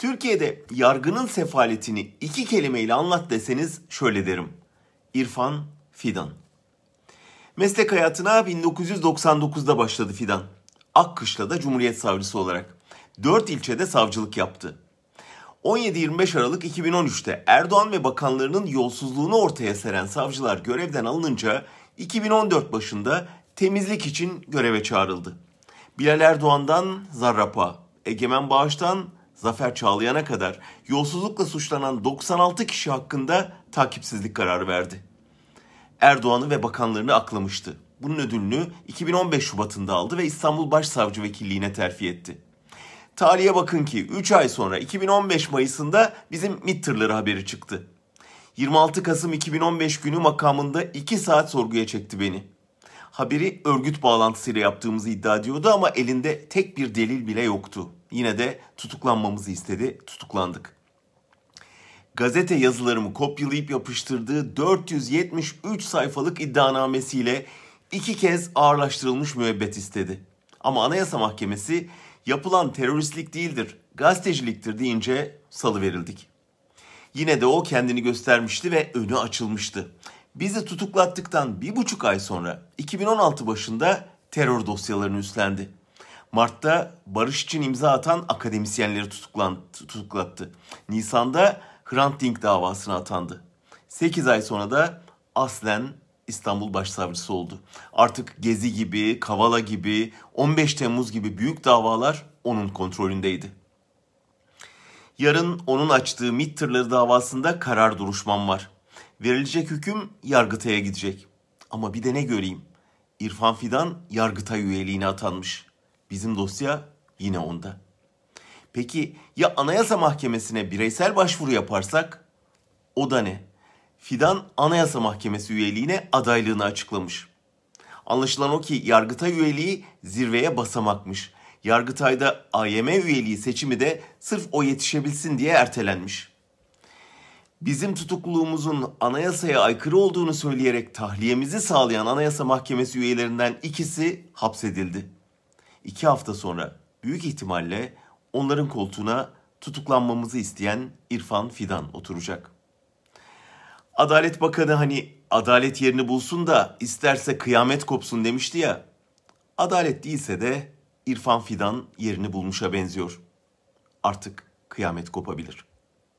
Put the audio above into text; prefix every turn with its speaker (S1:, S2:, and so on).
S1: Türkiye'de yargının sefaletini iki kelimeyle anlat deseniz şöyle derim. İrfan Fidan. Meslek hayatına 1999'da başladı Fidan. Akkışla'da Cumhuriyet Savcısı olarak. Dört ilçede savcılık yaptı. 17-25 Aralık 2013'te Erdoğan ve bakanlarının yolsuzluğunu ortaya seren savcılar görevden alınınca 2014 başında temizlik için göreve çağrıldı. Bilal Erdoğan'dan Zarrapa, Egemen Bağış'tan Zafer Çağlayan'a kadar yolsuzlukla suçlanan 96 kişi hakkında takipsizlik kararı verdi. Erdoğan'ı ve bakanlarını aklamıştı. Bunun ödülünü 2015 Şubat'ında aldı ve İstanbul Başsavcı Vekilliğine terfi etti. Tarihe bakın ki 3 ay sonra 2015 Mayıs'ında bizim MİT haberi çıktı. 26 Kasım 2015 günü makamında 2 saat sorguya çekti beni. Haberi örgüt bağlantısıyla yaptığımızı iddia ediyordu ama elinde tek bir delil bile yoktu. Yine de tutuklanmamızı istedi, tutuklandık. Gazete yazılarımı kopyalayıp yapıştırdığı 473 sayfalık iddianamesiyle iki kez ağırlaştırılmış müebbet istedi. Ama Anayasa Mahkemesi yapılan teröristlik değildir, gazeteciliktir deyince salı verildik. Yine de o kendini göstermişti ve önü açılmıştı. Bizi tutuklattıktan bir buçuk ay sonra 2016 başında terör dosyalarını üstlendi. Mart'ta barış için imza atan akademisyenleri tutuklattı. Nisan'da Hrant Dink davasına atandı. 8 ay sonra da aslen İstanbul Başsavcısı oldu. Artık Gezi gibi, Kavala gibi, 15 Temmuz gibi büyük davalar onun kontrolündeydi. Yarın onun açtığı MİT tırları davasında karar duruşmam var. Verilecek hüküm Yargıtay'a gidecek. Ama bir de ne göreyim? İrfan Fidan Yargıtay üyeliğine atanmış. Bizim dosya yine onda. Peki ya Anayasa Mahkemesi'ne bireysel başvuru yaparsak? O da ne? Fidan Anayasa Mahkemesi üyeliğine adaylığını açıklamış. Anlaşılan o ki Yargıtay üyeliği zirveye basamakmış. Yargıtay'da AYM üyeliği seçimi de sırf o yetişebilsin diye ertelenmiş. Bizim tutukluluğumuzun anayasaya aykırı olduğunu söyleyerek tahliyemizi sağlayan Anayasa Mahkemesi üyelerinden ikisi hapsedildi. İki hafta sonra büyük ihtimalle onların koltuğuna tutuklanmamızı isteyen İrfan Fidan oturacak. Adalet Bakanı hani adalet yerini bulsun da isterse kıyamet kopsun demişti ya. Adalet değilse de İrfan Fidan yerini bulmuşa benziyor. Artık kıyamet kopabilir.